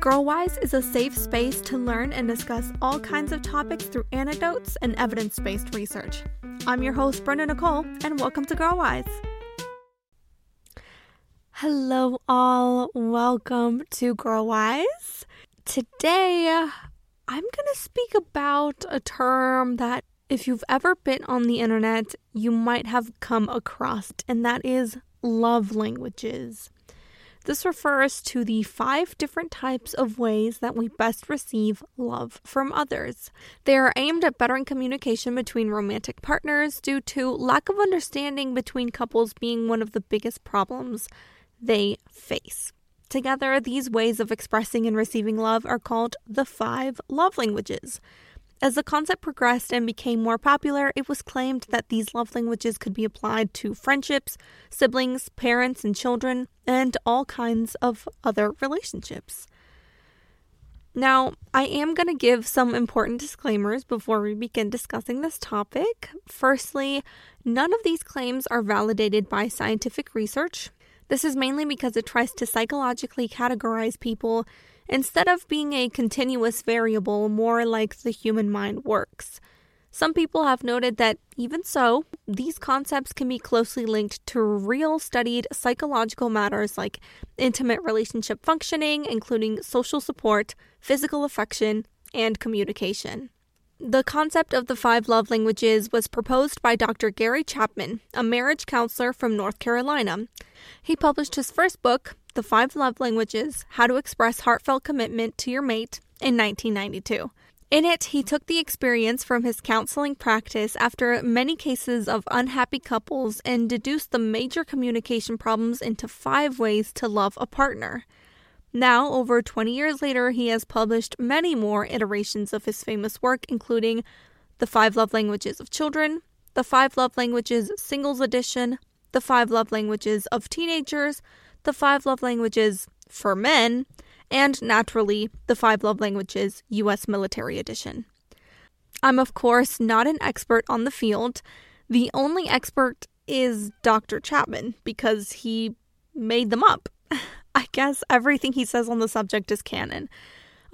Girlwise is a safe space to learn and discuss all kinds of topics through anecdotes and evidence based research. I'm your host, Brenda Nicole, and welcome to Girlwise. Hello, all. Welcome to Girlwise. Today, I'm going to speak about a term that, if you've ever been on the internet, you might have come across, and that is love languages. This refers to the five different types of ways that we best receive love from others. They are aimed at bettering communication between romantic partners due to lack of understanding between couples being one of the biggest problems they face. Together, these ways of expressing and receiving love are called the five love languages. As the concept progressed and became more popular, it was claimed that these love languages could be applied to friendships, siblings, parents, and children, and all kinds of other relationships. Now, I am going to give some important disclaimers before we begin discussing this topic. Firstly, none of these claims are validated by scientific research. This is mainly because it tries to psychologically categorize people instead of being a continuous variable more like the human mind works. Some people have noted that, even so, these concepts can be closely linked to real studied psychological matters like intimate relationship functioning, including social support, physical affection, and communication. The concept of the five love languages was proposed by Dr. Gary Chapman, a marriage counselor from North Carolina. He published his first book, the Five Love Languages How to Express Heartfelt Commitment to Your Mate, in 1992. In it, he took the experience from his counseling practice after many cases of unhappy couples and deduced the major communication problems into five ways to love a partner. Now, over 20 years later, he has published many more iterations of his famous work, including The Five Love Languages of Children, The Five Love Languages Singles Edition, The Five Love Languages of Teenagers, the Five Love Languages for Men, and naturally, the Five Love Languages U.S. Military Edition. I'm, of course, not an expert on the field. The only expert is Dr. Chapman because he made them up. I guess everything he says on the subject is canon.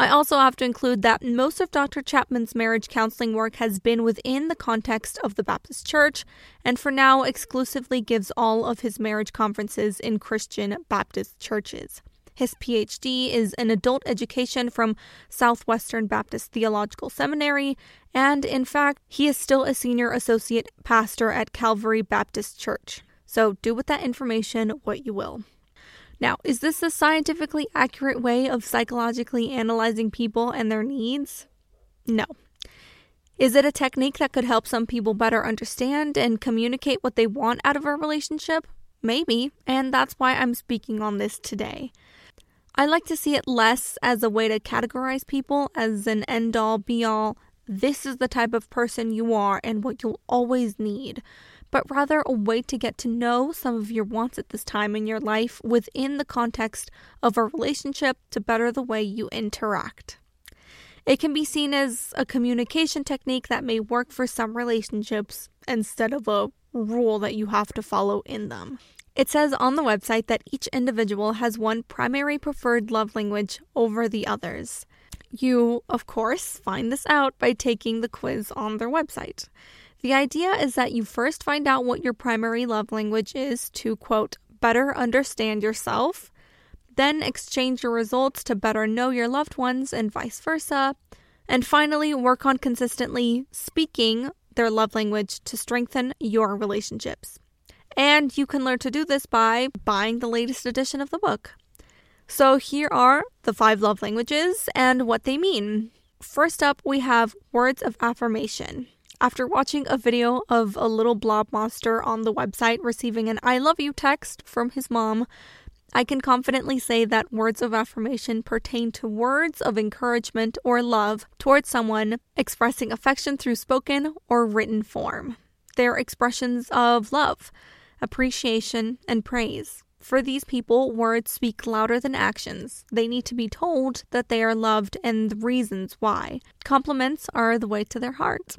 I also have to include that most of Dr. Chapman's marriage counseling work has been within the context of the Baptist Church, and for now exclusively gives all of his marriage conferences in Christian Baptist churches. His PhD is in adult education from Southwestern Baptist Theological Seminary, and in fact, he is still a senior associate pastor at Calvary Baptist Church. So do with that information what you will. Now, is this a scientifically accurate way of psychologically analyzing people and their needs? No. Is it a technique that could help some people better understand and communicate what they want out of a relationship? Maybe, and that's why I'm speaking on this today. I like to see it less as a way to categorize people as an end all be all, this is the type of person you are and what you'll always need, but rather a way to get to know some of your wants at this time in your life within the context of a relationship to better the way you interact. It can be seen as a communication technique that may work for some relationships instead of a rule that you have to follow in them. It says on the website that each individual has one primary preferred love language over the others. You, of course, find this out by taking the quiz on their website. The idea is that you first find out what your primary love language is to, quote, better understand yourself, then exchange your results to better know your loved ones and vice versa, and finally work on consistently speaking their love language to strengthen your relationships. And you can learn to do this by buying the latest edition of the book. So here are the five love languages and what they mean. First up, we have words of affirmation. After watching a video of a little blob monster on the website receiving an I love you text from his mom, I can confidently say that words of affirmation pertain to words of encouragement or love towards someone expressing affection through spoken or written form. They're expressions of love, appreciation, and praise. For these people, words speak louder than actions. They need to be told that they are loved and the reasons why. Compliments are the way to their heart.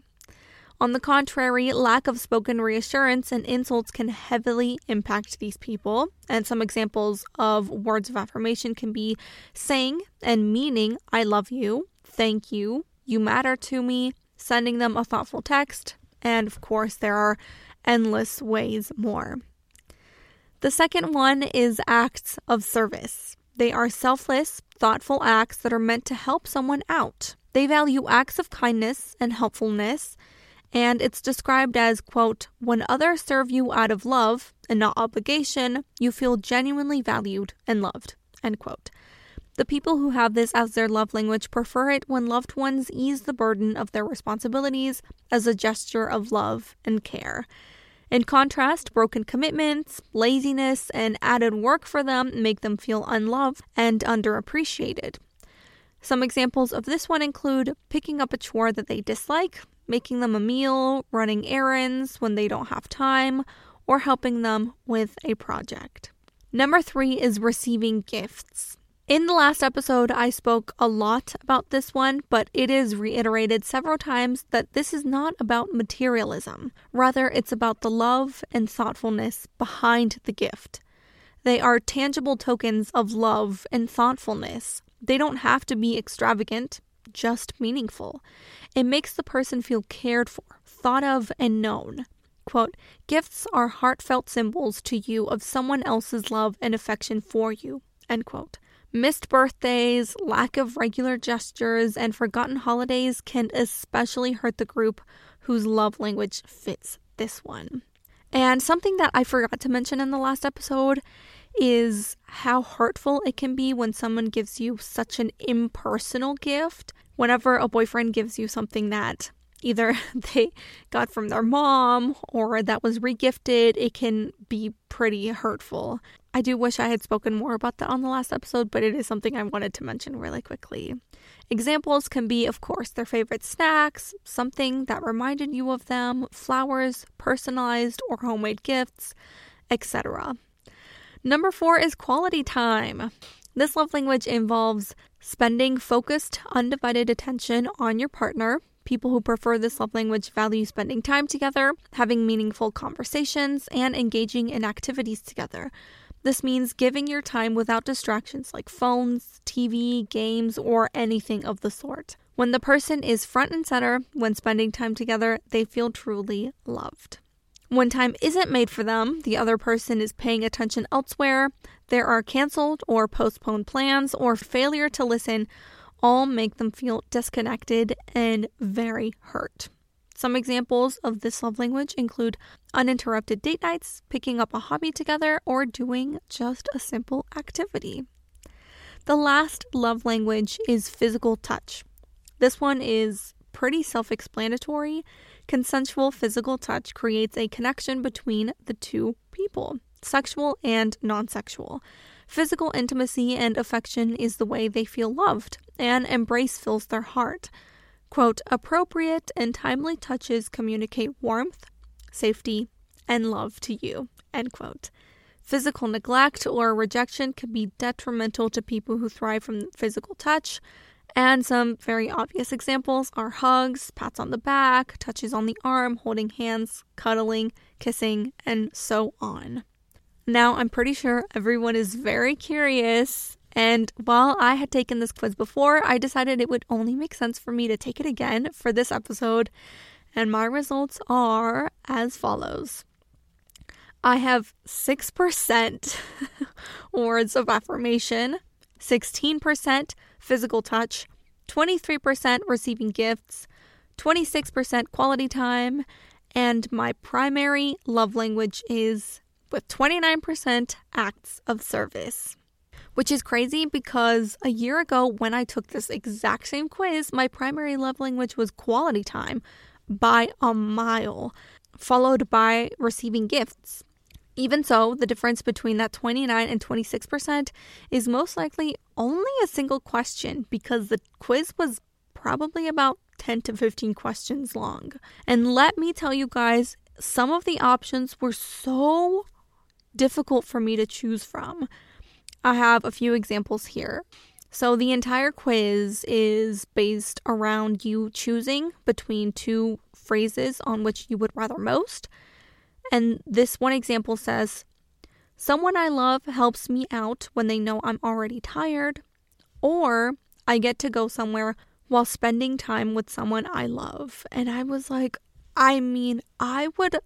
On the contrary, lack of spoken reassurance and insults can heavily impact these people. And some examples of words of affirmation can be saying and meaning, I love you, thank you, you matter to me, sending them a thoughtful text, and of course, there are endless ways more. The second one is acts of service. They are selfless, thoughtful acts that are meant to help someone out. They value acts of kindness and helpfulness and it's described as, quote, when others serve you out of love and not obligation, you feel genuinely valued and loved, end quote. The people who have this as their love language prefer it when loved ones ease the burden of their responsibilities as a gesture of love and care. In contrast, broken commitments, laziness, and added work for them make them feel unloved and underappreciated. Some examples of this one include picking up a chore that they dislike, making them a meal, running errands when they don't have time, or helping them with a project. Number three is receiving gifts. In the last episode, I spoke a lot about this one, but it is reiterated several times that this is not about materialism. Rather, it's about the love and thoughtfulness behind the gift. They are tangible tokens of love and thoughtfulness. They don't have to be extravagant, just meaningful. It makes the person feel cared for, thought of, and known. Quote, gifts are heartfelt symbols to you of someone else's love and affection for you. End quote. Missed birthdays, lack of regular gestures, and forgotten holidays can especially hurt the group whose love language fits this one. And something that I forgot to mention in the last episode is how hurtful it can be when someone gives you such an impersonal gift. Whenever a boyfriend gives you something that either they got from their mom or that was regifted, it can be pretty hurtful. I do wish I had spoken more about that on the last episode, but it is something I wanted to mention really quickly. Examples can be, of course, their favorite snacks, something that reminded you of them, flowers, personalized or homemade gifts, etc. Number four is quality time. This love language involves spending focused, undivided attention on your partner. People who prefer this love language value spending time together, having meaningful conversations, and engaging in activities together. This means giving your time without distractions like phones, TV, games, or anything of the sort. When the person is front and center when spending time together, they feel truly loved. When time isn't made for them, the other person is paying attention elsewhere, there are canceled or postponed plans, or failure to listen, all make them feel disconnected and very hurt. Some examples of this love language include uninterrupted date nights, picking up a hobby together, or doing just a simple activity. The last love language is physical touch. This one is pretty self explanatory Consensual physical touch creates a connection between the two people, sexual and non sexual. Physical intimacy and affection is the way they feel loved, and embrace fills their heart. Quote, appropriate and timely touches communicate warmth, safety, and love to you. End quote. Physical neglect or rejection can be detrimental to people who thrive from physical touch. And some very obvious examples are hugs, pats on the back, touches on the arm, holding hands, cuddling, kissing, and so on. Now, I'm pretty sure everyone is very curious, and while I had taken this quiz before, I decided it would only make sense for me to take it again for this episode, and my results are as follows. I have 6% words of affirmation, 16% physical touch, 23% receiving gifts, 26% quality time, and my primary love language is with 29% acts of service. Which is crazy because a year ago, when I took this exact same quiz, my primary love language was quality time by a mile, followed by receiving gifts. Even so, the difference between that 29 and 26% is most likely only a single question because the quiz was probably about 10 to 15 questions long. And let me tell you guys, some of the options were so difficult for me to choose from. I have a few examples here. So, the entire quiz is based around you choosing between two phrases on which you would rather most. And this one example says, Someone I love helps me out when they know I'm already tired, or I get to go somewhere while spending time with someone I love. And I was like, I mean, I would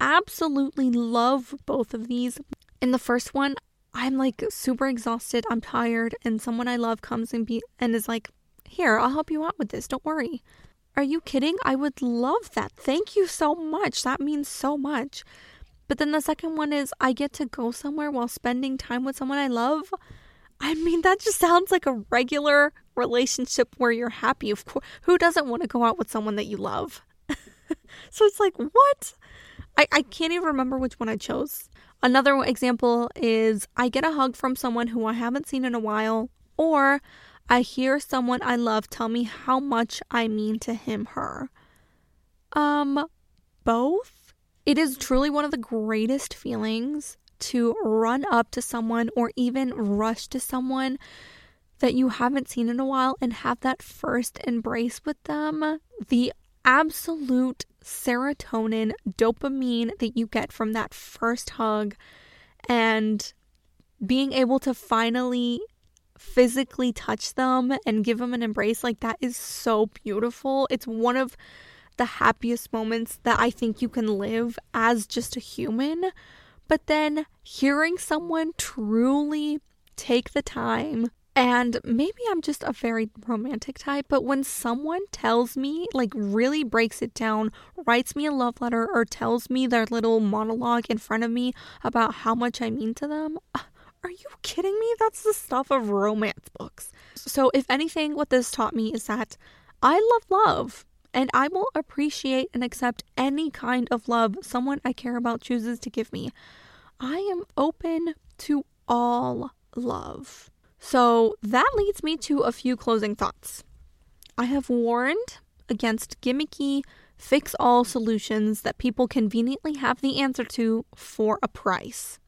absolutely love both of these. In the first one, I'm like super exhausted, I'm tired, and someone I love comes and be and is like, "Here, I'll help you out with this. Don't worry." Are you kidding? I would love that. Thank you so much. That means so much. But then the second one is I get to go somewhere while spending time with someone I love. I mean, that just sounds like a regular relationship where you're happy. Of course, who doesn't want to go out with someone that you love? so it's like, what? I, I can't even remember which one I chose. Another example is I get a hug from someone who I haven't seen in a while, or I hear someone I love tell me how much I mean to him, her. Um, both. It is truly one of the greatest feelings to run up to someone or even rush to someone that you haven't seen in a while and have that first embrace with them. The absolute serotonin, dopamine that you get from that first hug and being able to finally physically touch them and give them an embrace like that is so beautiful. It's one of the happiest moments that I think you can live as just a human. But then hearing someone truly take the time and maybe I'm just a very romantic type, but when someone tells me, like really breaks it down, writes me a love letter, or tells me their little monologue in front of me about how much I mean to them, ah, are you kidding me? That's the stuff of romance books. So, if anything, what this taught me is that I love love and I will appreciate and accept any kind of love someone I care about chooses to give me. I am open to all love. So that leads me to a few closing thoughts. I have warned against gimmicky, fix all solutions that people conveniently have the answer to for a price.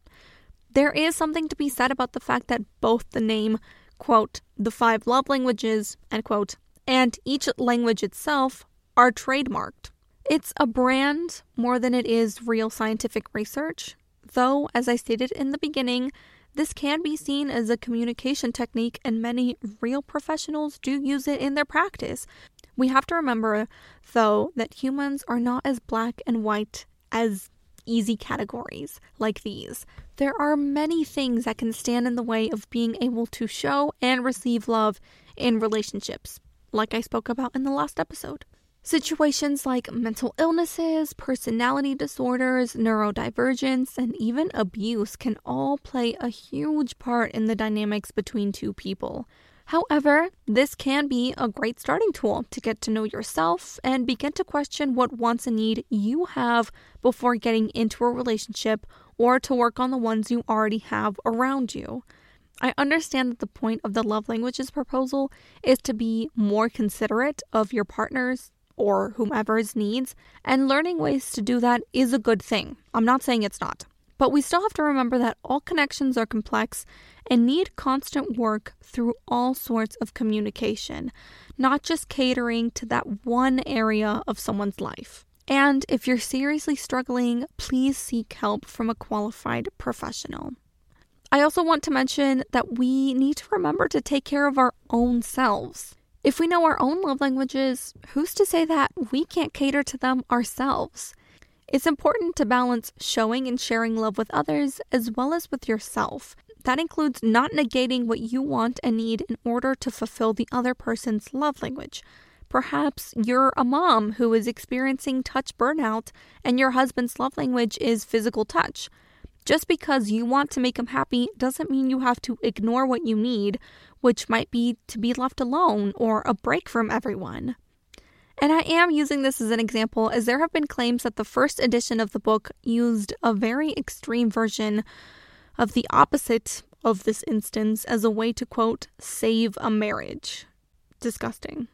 There is something to be said about the fact that both the name, quote, the five love languages, end quote, and each language itself are trademarked. It's a brand more than it is real scientific research, though, as I stated in the beginning, this can be seen as a communication technique, and many real professionals do use it in their practice. We have to remember, though, that humans are not as black and white as easy categories like these. There are many things that can stand in the way of being able to show and receive love in relationships, like I spoke about in the last episode. Situations like mental illnesses, personality disorders, neurodivergence, and even abuse can all play a huge part in the dynamics between two people. However, this can be a great starting tool to get to know yourself and begin to question what wants and need you have before getting into a relationship or to work on the ones you already have around you. I understand that the point of the love languages proposal is to be more considerate of your partner's or whomever's needs, and learning ways to do that is a good thing. I'm not saying it's not. But we still have to remember that all connections are complex and need constant work through all sorts of communication, not just catering to that one area of someone's life. And if you're seriously struggling, please seek help from a qualified professional. I also want to mention that we need to remember to take care of our own selves. If we know our own love languages, who's to say that we can't cater to them ourselves? It's important to balance showing and sharing love with others as well as with yourself. That includes not negating what you want and need in order to fulfill the other person's love language. Perhaps you're a mom who is experiencing touch burnout and your husband's love language is physical touch. Just because you want to make him happy doesn't mean you have to ignore what you need which might be to be left alone or a break from everyone. And I am using this as an example as there have been claims that the first edition of the book used a very extreme version of the opposite of this instance as a way to quote, save a marriage. Disgusting.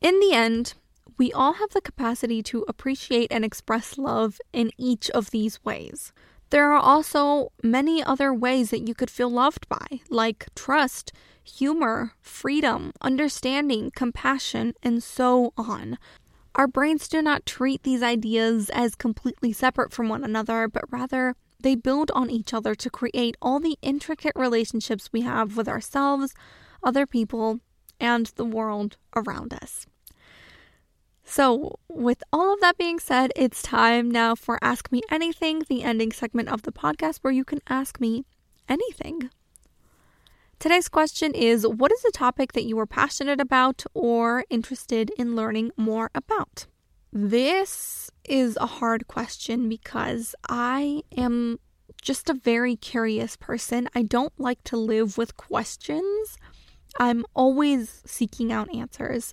In the end, we all have the capacity to appreciate and express love in each of these ways. There are also many other ways that you could feel loved by, like trust, humor, freedom, understanding, compassion, and so on. Our brains do not treat these ideas as completely separate from one another, but rather they build on each other to create all the intricate relationships we have with ourselves, other people, and the world around us. So, with all of that being said, it's time now for Ask Me Anything, the ending segment of the podcast where you can ask me anything. Today's question is What is a topic that you are passionate about or interested in learning more about? This is a hard question because I am just a very curious person. I don't like to live with questions. I'm always seeking out answers.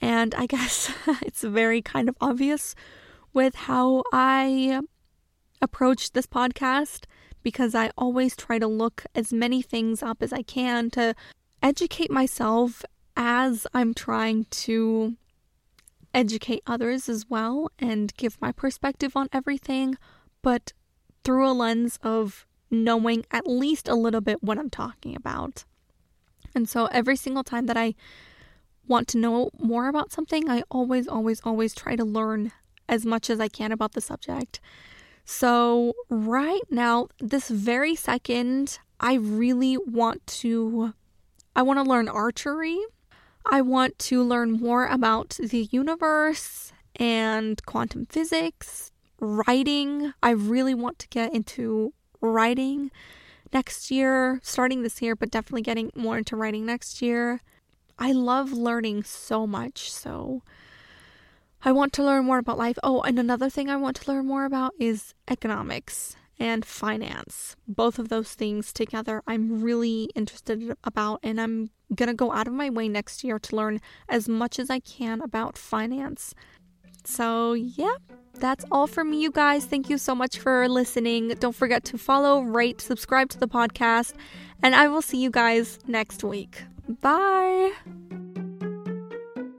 And I guess it's very kind of obvious with how I approach this podcast because I always try to look as many things up as I can to educate myself as I'm trying to educate others as well and give my perspective on everything, but through a lens of knowing at least a little bit what I'm talking about. And so every single time that I want to know more about something, I always, always, always try to learn as much as I can about the subject. So, right now, this very second, I really want to I want to learn archery. I want to learn more about the universe and quantum physics, writing. I really want to get into writing next year, starting this year, but definitely getting more into writing next year. I love learning so much. So, I want to learn more about life. Oh, and another thing I want to learn more about is economics and finance. Both of those things together, I'm really interested about, and I'm gonna go out of my way next year to learn as much as I can about finance. So, yeah, that's all from me, you guys. Thank you so much for listening. Don't forget to follow, rate, subscribe to the podcast, and I will see you guys next week. Bye.